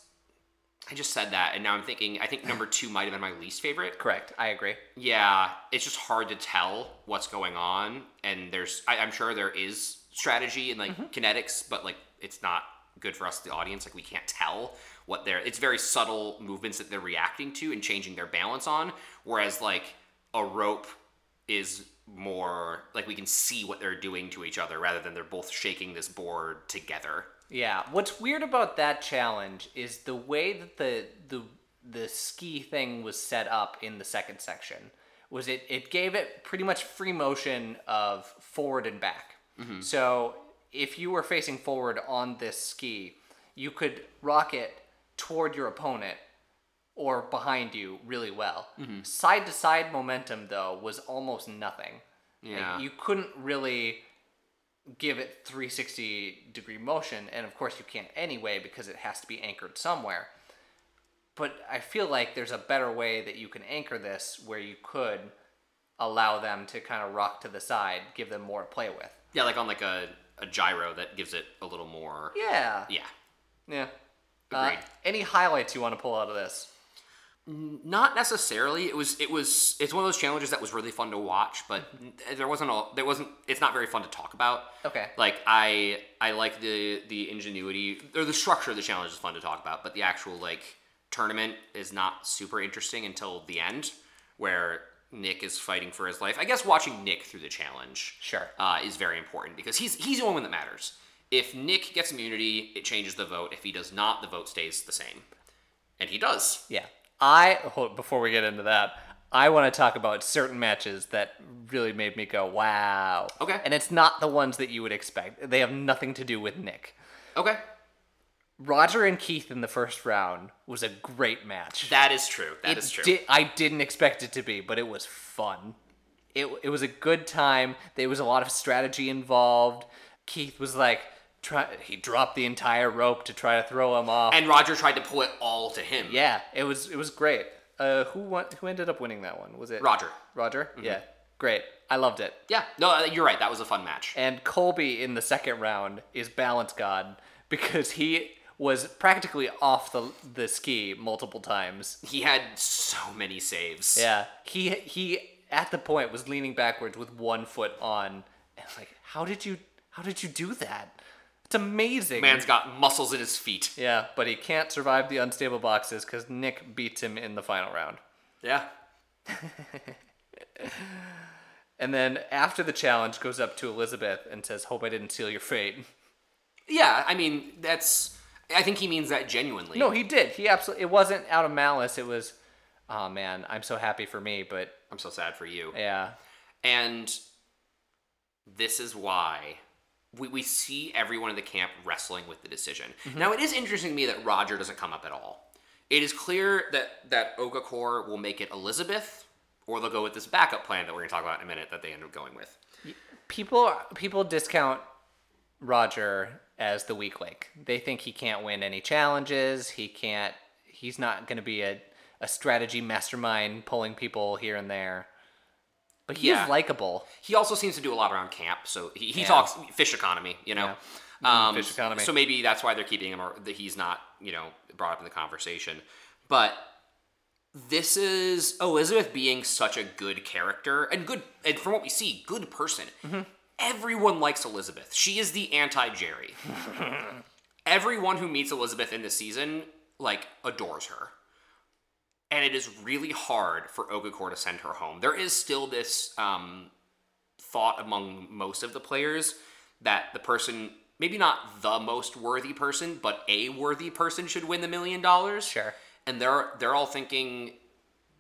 I just said that, and now I'm thinking. I think number two might have been my least favorite. Correct. I agree. Yeah, it's just hard to tell what's going on, and there's. I, I'm sure there is strategy and like mm-hmm. kinetics, but like it's not good for us, the audience. Like we can't tell what they're. It's very subtle movements that they're reacting to and changing their balance on. Whereas like a rope is more like we can see what they're doing to each other rather than they're both shaking this board together. Yeah. What's weird about that challenge is the way that the the the ski thing was set up in the second section was it it gave it pretty much free motion of forward and back. Mm-hmm. So if you were facing forward on this ski, you could rock it toward your opponent or behind you really well. Mm-hmm. Side to side momentum though was almost nothing. Like, Yeah. you couldn't really give it 360 degree motion and of course you can't anyway because it has to be anchored somewhere but i feel like there's a better way that you can anchor this where you could allow them to kind of rock to the side give them more to play with Yeah, like on like a, a gyro that gives it a little more. yeah Yeah. yeah uh, Agreed. any highlights you want to pull out of this Not necessarily. It was. It was. It's one of those challenges that was really fun to watch, but there wasn't a. There wasn't. It's not very fun to talk about. Okay. Like I. I like the the ingenuity or the structure of the challenge is fun to talk about, but the actual like tournament is not super interesting until the end, where Nick is fighting for his life. I guess watching Nick through the challenge. Sure. Uh, is very important because he's he's the only one that matters. If Nick gets immunity, it changes the vote. If he does not, the vote stays the same, and he does. Yeah. I hold, before we get into that, I want to talk about certain matches that really made me go, "Wow." Okay. And it's not the ones that you would expect. They have nothing to do with Nick. Okay. Rodger and Keith in the first round was a great match. That is true. That It is true. di- I didn't expect it to be, but it was fun. It it was a good time. There was a lot of strategy involved. Keith was like, try. He dropped the entire rope to try to throw him off. and Rodger tried to pull it all to him. yeah, it was it was great. Uh, who won, Who ended up winning that one? Was it Rodger. Rodger? Yeah, great. I loved it. Yeah. No, uh, you're right. That was a fun match. And Colby in the second round is balance god because he was practically off the the ski multiple times. He had so many saves. Yeah, he he at the point was leaning backwards with one foot on, and like, how did you how did you do that? It's amazing. Man's got muscles in his feet. yeah, but he can't survive the unstable boxes because Nick beats him in the final round. Yeah. And then after the challenge, goes up to Elizabeth and says, "Hope I didn't seal your fate." Yeah. I mean, that's. I think he means that genuinely. No, he did. He absolutely. It wasn't out of malice. It was, oh man, I'm so happy for me, but I'm so sad for you. yeah, And this is why we, we see everyone in the camp wrestling with the decision. Mm-hmm. Now, it is interesting to me that Rodger doesn't come up at all. It is clear that, that Ogakor will make it Elizabeth, or they'll go with this backup plan that we're going to talk about in a minute that they end up going with. people people discount Rodger as the weak link. They think he can't win any challenges. He can't. He's not going to be a a strategy mastermind pulling people here and there. But he Yeah. is likable. He also seems to do a lot around camp, so he, he Yeah. talks fish economy, you know. Yeah. Um, fish economy. So maybe that's why they're keeping him, or that he's not, you know, brought up in the conversation. But this is Elizabeth being such a good character and good, and from what we see, good person. Mm-hmm. Everyone likes Elizabeth. She is the anti Jerri. Everyone who meets Elizabeth in this season like adores her and it is really hard for Ogakor to send her home. There is still this um, thought among most of the players that the person, maybe not the most worthy person, but a worthy person should win the million dollars. Sure. And they're they're all thinking,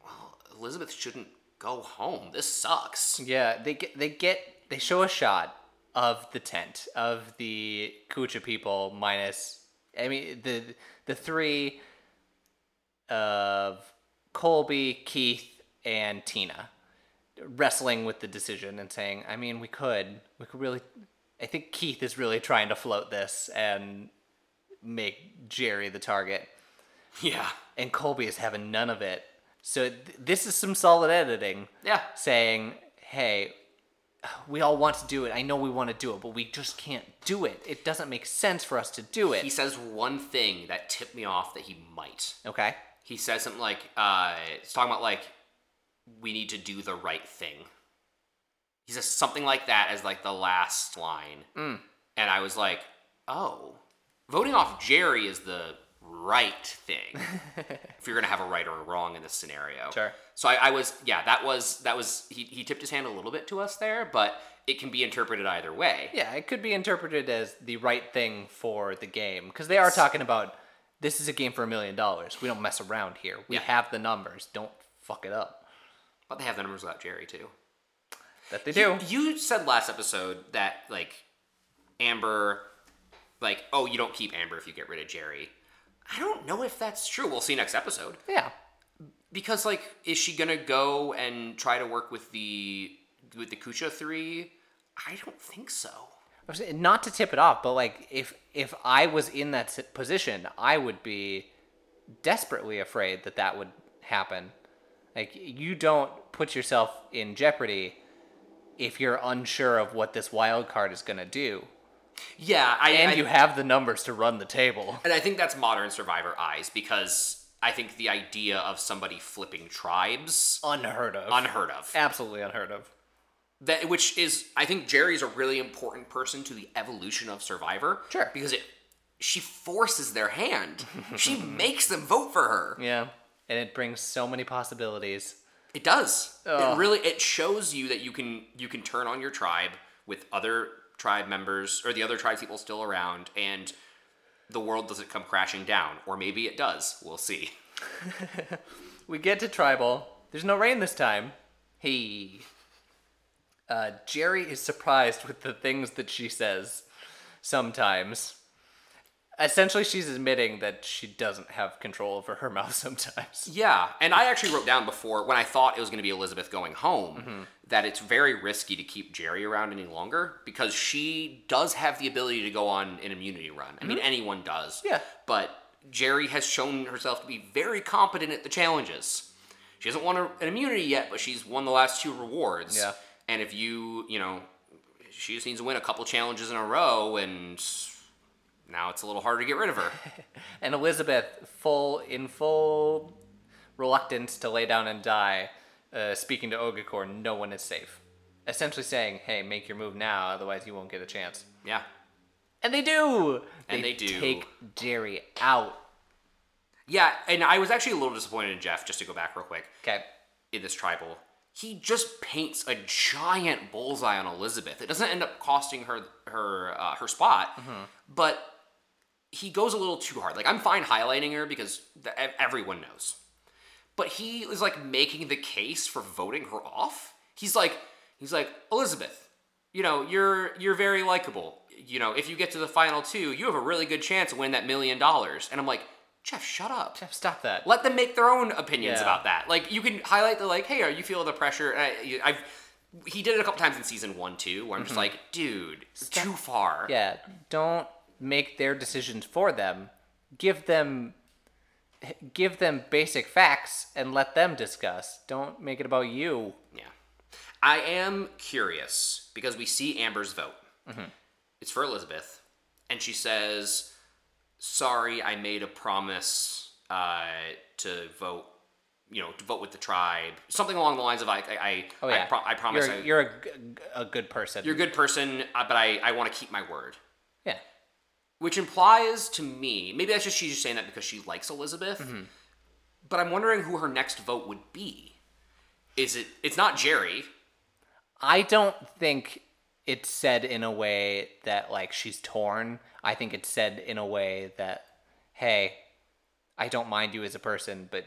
well, Elizabeth shouldn't go home. This sucks. Yeah, they get they get they show a shot of the tent of the Kucha people minus. I mean the the three of Colby, Keith, and Tina wrestling with the decision and saying, I mean, we could we could really. I think Keith is really trying to float this and make Jerri the target Yeah. and Colby is having none of it. So th- this is some solid editing Yeah. saying, "Hey, we all want to do it. I know we want to do it, but we just can't do it. It doesn't make sense for us to do it. He says one thing that tipped me off that he might. okay. He says something like, uh, it's talking about like, we need to do the right thing. He says something like that as like the last line. Mm. And I was like, oh, voting off Jerri is the right thing. if you're gonna have a right or a wrong in this scenario. Sure. So I, I was, yeah, that was that was he, he tipped his hand a little bit to us there, but it can be interpreted either way. Yeah, it could be interpreted as the right thing for the game because they are talking about this is a game for a million dollars. We don't mess around here. We Yeah. have the numbers. Don't fuck it up. But they have the numbers without Jerri too. That they do. You said last episode that like Amber, like oh you don't keep Amber if you get rid of Jerri. I don't know if that's true. We'll see next episode Yeah. because like is she gonna go and try to work with the with the Kucha three? I don't think so. I was saying, Not to tip it off, but like if if I was in that position, I would be desperately afraid that that would happen. Like you don't put yourself in jeopardy if you're unsure of what this wild card is going to do, Yeah, I and I- you have the numbers to run the table. And I think that's modern Survivor eyes because I think the idea of somebody flipping tribes Unheard of. unheard of. Absolutely unheard of. That which is I think Jerri's a really important person to the evolution of Survivor. Sure. Because it she forces their hand. she makes them vote for her. Yeah, and it brings so many possibilities. It does. Ugh. It really it shows you that you can you can turn on your tribe with other tribe members or the other tribe people still around and the world doesn't come crashing down or maybe it does. We'll see. We get to tribal. There's no rain this time. Hey. Uh, Jerri is surprised with the things that she says sometimes. Essentially, she's admitting that she doesn't have control over her mouth sometimes. Yeah, and I actually wrote down before when I thought it was going to be Elizabeth going home Mm-hmm. that it's very risky to keep Jerri around any longer because she does have the ability to go on an immunity run. I mean, anyone does. Mm-hmm. Yeah. But Jerri has shown herself to be very competent at the challenges. She hasn't won an immunity yet, but she's won the last two rewards. Yeah. And if you, you know, she just needs to win a couple challenges in a row, and now it's a little harder to get rid of her. And Elizabeth, full in full reluctance to lay down and die, uh, speaking to Ogakor, no one is safe. Essentially saying, "Hey, make your move now, otherwise you won't get a chance." yeah. And they do. And they do. take Jerri out. Yeah, and I was actually a little disappointed in Jeff, just to go back real quick, Okay. in this tribal. He just paints a giant bullseye on Elizabeth. It doesn't end up costing her her uh, her spot, but he goes a little too hard. Like I'm fine highlighting her because the, everyone knows, but he is like making the case for voting her off. He's like he's like Elizabeth, you know you're you're very likable. You know if you get to the final two, you have a really good chance to win that million dollars. And I'm like Jeff, shut up. Jeff, stop that. Let them make their own opinions Yeah. about that. Like you can highlight the like, hey, are you feeling the pressure? I, I've he did it a couple times in season one too, where I'm just like, dude, it's too far. Mm-hmm. Yeah, don't make their decisions for them. Give them give them basic facts and let them discuss. Don't make it about you. Yeah. I am curious because we see Amber's vote. It's for Elizabeth, and she says, "Sorry, I made a promise uh, to vote." You know, to vote with the tribe, something along the lines of like, I, I, Oh yeah, I, pro- I promise you're, I, you're a, g- a good person. you're a good person, uh, but I, I want to keep my word. yeah, Which implies to me, maybe that's just she's just saying that because she likes Elizabeth. But I'm wondering who her next vote would be. Is it? It's not Jerri. I don't think it's said in a way that like she's torn. I think it's said in a way that, hey, I don't mind you as a person, but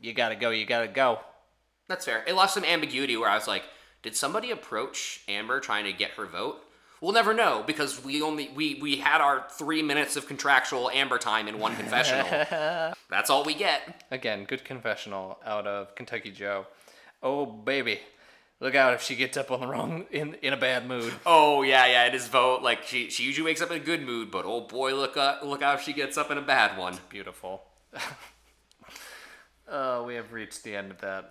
you gotta go. You gotta go. That's fair. It lost some ambiguity where I was like, did somebody approach Amber trying to get her vote? We'll never know because we only we we had our three minutes of contractual Amber time in one confessional. That's all we get. Again, good confessional out of Kentucky Joe. Oh baby, look out if she gets up on the wrong in in a bad mood. Oh yeah, yeah. It is vote. Like she she usually wakes up in a good mood, but oh boy, look up look out if she gets up in a bad one. Beautiful. oh, we have reached the end of that.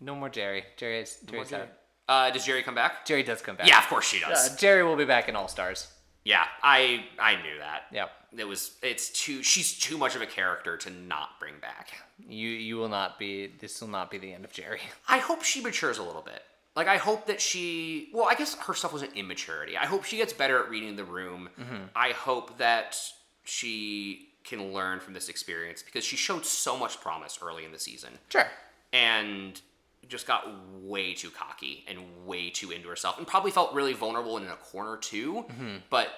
No more Jerri. Jerri's Jerri's out. Uh, does Jerri come back? Jerri does come back. Yeah, of course she does. Uh, Jerri will be back in All Stars. yeah, I I knew that. Yep. It was it's too she's too much of a character to not bring back. You you will not be. This will not be the end of Jerri. I hope she matures a little bit. Like I hope that she well, I guess her stuff was an immaturity. I hope she gets better at reading the room. Mm-hmm. I hope that she can learn from this experience because she showed so much promise early in the season. Sure. and just got way too cocky and way too into herself and probably felt really vulnerable in a corner too mm-hmm. but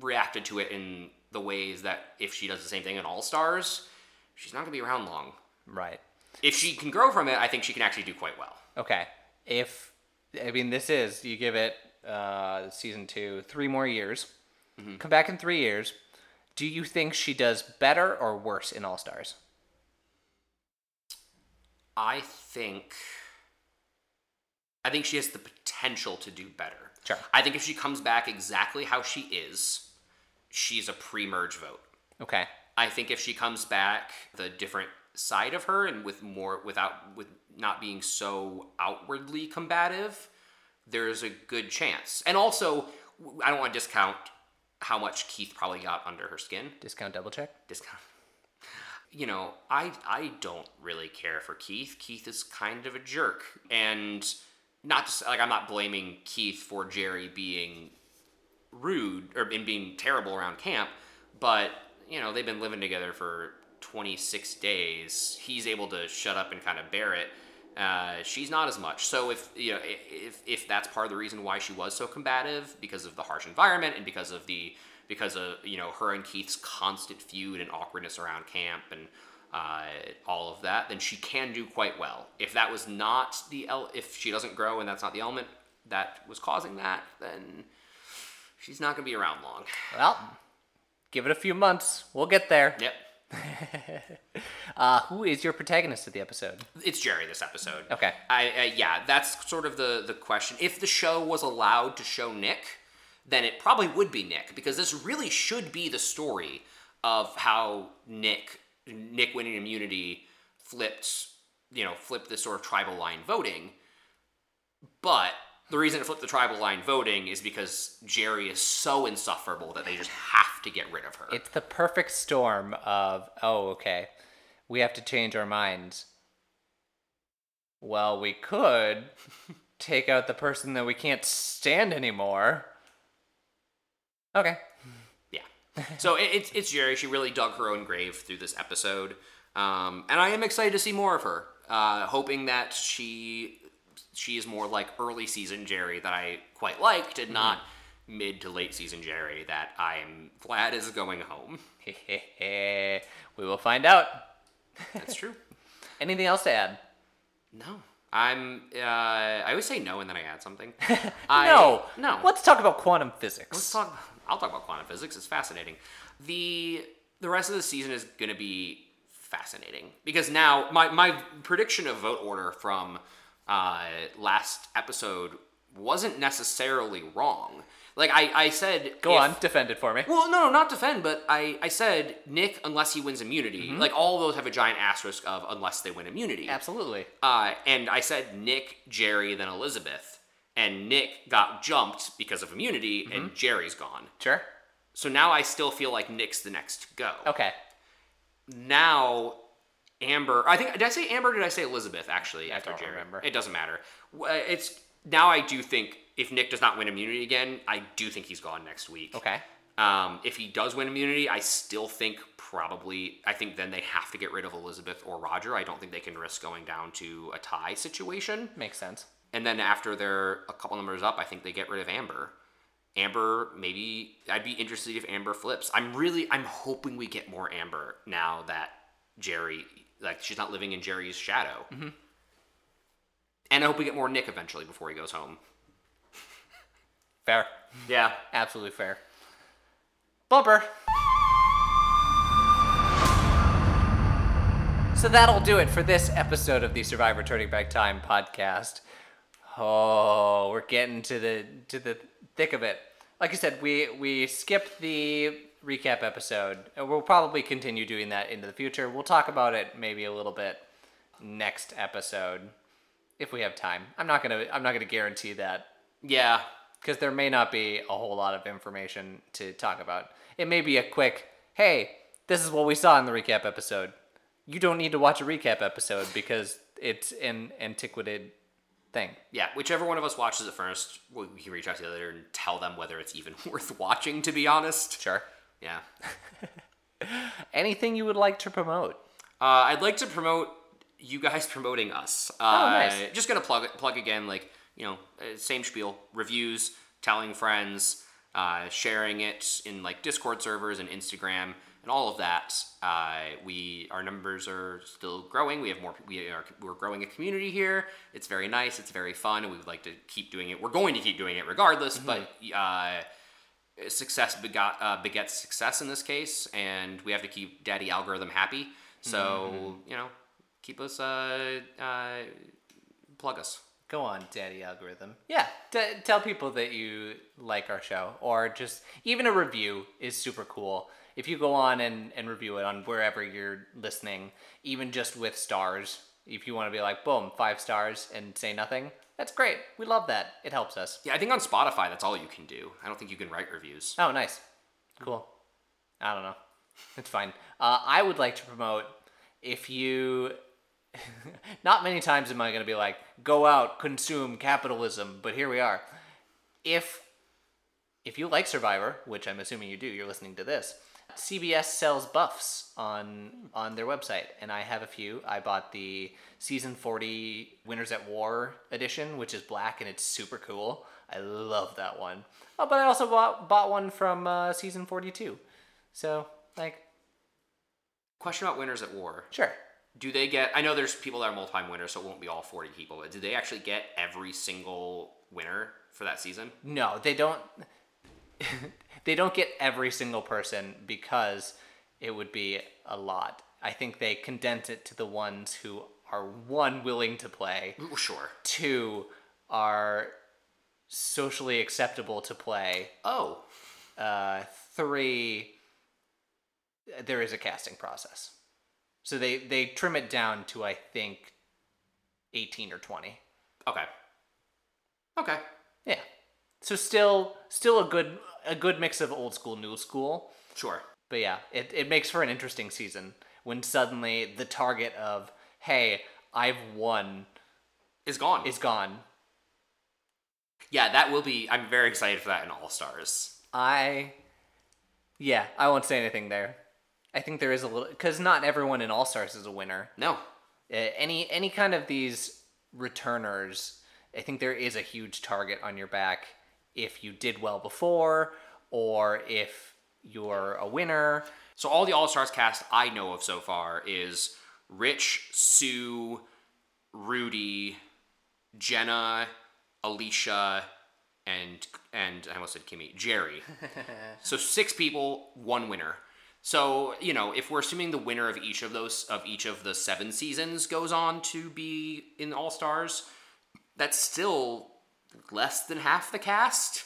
reacted to it in the ways that if she does the same thing in all stars she's not going to be around long Right. if she can grow from it i think she can actually do quite well Okay. If I mean this is you give it uh, season two three more years. Come back in three years. Do you think she does better or worse in All Stars? i think i think she has the potential to do better Sure. i think if she comes back exactly how she is she's a pre-merge vote Okay. I think if she comes back the different side of her and with more without with not being so outwardly combative, there's a good chance. And also, I don't want to discount how much Keith probably got under her skin. Discount double check. Discount. You know, I I don't really care for Keith. Keith is kind of a jerk, and not just like I'm not blaming Keith for Jerri being rude or in being terrible around camp, but you know they've been living together for 26 days. He's able to shut up and kind of bear it. Uh, she's not as much. So if you know if if that's part of the reason why she was so combative because of the harsh environment and because of the because of you know her and Keith's constant feud and awkwardness around camp and uh, all of that, then she can do quite well. If that was not the el- if she doesn't grow and that's not the element that was causing that, then she's not gonna be around long. Well, give it a few months. We'll get there. Yep, Uh, who is your protagonist of the episode? it's Jerri this episode. Okay. I, I yeah, that's sort of the the question. If the show was allowed to show Nick, then it probably would be Nick because this really should be the story of how Nick Nick winning immunity flipped, you know, flipped this sort of tribal line voting. But the reason it flipped the tribal line voting is because Jerri is so insufferable that they just have to get rid of her. It's the perfect storm of, oh, okay, we have to change our minds. Well, we could take out the person that we can't stand anymore. Okay. Yeah. So it, it's it's Jerri. She really dug her own grave through this episode, um, and I am excited to see more of her. Uh, hoping that she she is more like early season Jerri that I quite liked, and not mid to late season Jerri that I am glad is going home. we will find out. That's true. Anything else to add? no, I'm. Uh, I always say no, and then I add something. I, no. no. Let's talk about quantum physics. Let's talk. I'll talk about quantum physics. It's fascinating. The the rest of the season is going to be fascinating because now my my prediction of vote order from uh, last episode wasn't necessarily wrong. Like I, I said, Go if- on, defend it for me. Well, no, no, not defend, but I, I said Nick unless he wins immunity. Mm-hmm. Like all those have a giant asterisk of unless they win immunity. Absolutely. Uh, and I said Nick, Jerri, then Elizabeth. And Nick got jumped because of immunity, and Jerri's gone. Sure. So now I still feel like Nick's the next to go. Okay. Now, Amber. I think did I say Amber? Or did I say Elizabeth? Actually, after don't Jerri. remember. It doesn't matter. Uh, It's now I do think if Nick does not win immunity again, I do think he's gone next week. Okay. Um, if he does win immunity, I still think probably I think then they have to get rid of Elizabeth or Rodger. I don't think they can risk going down to a tie situation. Makes sense. And then after they're a couple numbers up, I think they get rid of Amber. Amber, maybe I'd be interested if Amber flips. I'm really, I'm hoping we get more Amber now that Jerri, like she's not living in Jerri's shadow. Mm-hmm. And I hope we get more Nick eventually before he goes home. Fair. Yeah. Absolutely fair. Bumper. So that'll do it for this episode of the Survivor Turning Back Time podcast. Oh, we're getting to the to the thick of it. Like I said, we we skipped the recap episode. Uh, we'll probably continue doing that into the future. We'll talk about it maybe a little bit next episode. if we have time. I'm not gonna I'm not gonna guarantee that Yeah. because there may not be a whole lot of information to talk about. It may be a quick, hey, this is what we saw in the recap episode. You don't need to watch a recap episode because it's an antiquated thing. Yeah, whichever one of us watches it first, we we can reach out to the other and tell them whether it's even worth watching, to be honest. Sure. Yeah. Anything you would like to promote? Uh, I'd like to promote you guys promoting us. Uh, Oh, nice. Just gonna plug plug again, like you know, uh, same spiel: reviews, telling friends, uh, sharing it in like Discord servers and Instagram, and all of that. Uh, we our numbers are still growing. We have more. We are we're growing a community here. It's very nice. It's very fun, and we would like to keep doing it. We're going to keep doing it regardless, but. Success begot uh, begets success in this case, and we have to keep Daddy algorithm happy. So you know, keep us uh, uh, plug us. Go on, Daddy Algorithm. Yeah, t- tell people that you like our show, or just even a review is super cool. If you go on and, and review it on wherever you're listening, even just with stars, if you want to be like, boom, five stars and say nothing, that's great. We love that. It helps us. Yeah, I think on Spotify that's all you can do. I don't think you can write reviews. Oh, nice. Cool. I don't know. It's fine. Uh, I would like to promote if you. Not many times am I going to be like, go out, consume capitalism, but here we are. If if you like Survivor, which I'm assuming you do, you're listening to this. CBS sells buffs on on their website, and I have a few. I bought the season 40 Winners at War edition, which is black and it's super cool. I love that one. Oh, but I also bought bought one from uh, season 42. So, like, Question about winners at war. sure. Do they get? I know there's people that are multi-time winners, so it won't be all 40 people. But do they actually get every single winner for that season? No, they don't. they don't get every single person because it would be a lot. I think they condense it to the ones who are one willing to play, Sure. two are socially acceptable to play, Oh, uh, three there is a casting process. So they they trim it down to I think 18 or 20. okay. Okay. Yeah. So still still a good a good mix of old school new school. Sure. But yeah, it, it makes for an interesting season when suddenly the target of, hey, I've won Is gone. is gone. yeah, that will be. I'm very excited for that in All Stars. I Yeah, I won't say anything there. I think there is a little cuz not everyone in All Stars is a winner. No. Uh, any any kind of these returners, I think there is a huge target on your back if you did well before or if you're a winner. So all the All Stars cast I know of so far is Rich, Sue, Rudy, Jenna, Alicia, and and I almost said Kimmy, Jerri. so six people, one winner. So you know, if we're assuming the winner of each of those of each of the seven seasons goes on to be in All Stars, that's still less than half the cast.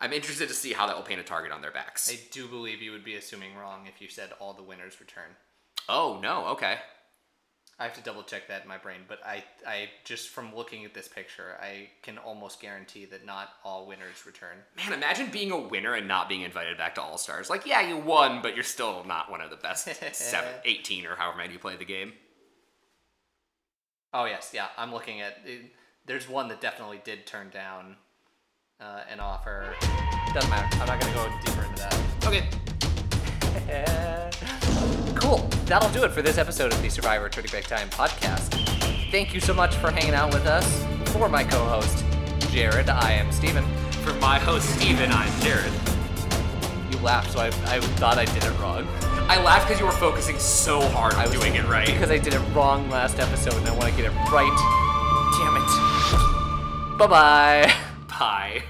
I'm interested to see how that will paint a target on their backs. I do believe you would be assuming wrong if you said all the winners return. Oh no, okay. I have to double check that in my brain, but I, I just from looking at this picture, I can almost guarantee that not all winners return. Man, imagine being a winner and not being invited back to All Stars. Like, yeah, you won, but you're still not one of the best seven, 18 or however many you play the game. Oh yes, yeah, I'm looking at. It, there's one that definitely did turn down uh, an offer. Doesn't matter. I'm not gonna go deeper into that. Okay. cool. That'll do it for this episode of the Survivor Turning Back Time podcast. Thank you so much for hanging out with us. For my co-host Jared, I am Steven. For my host, Steven, I'm Jared. You laughed, so I, I thought I did it wrong. I laughed because you were focusing so hard on I was doing it right. because I did it wrong last episode, and I want to get it right. Damn it. Bye bye. Bye.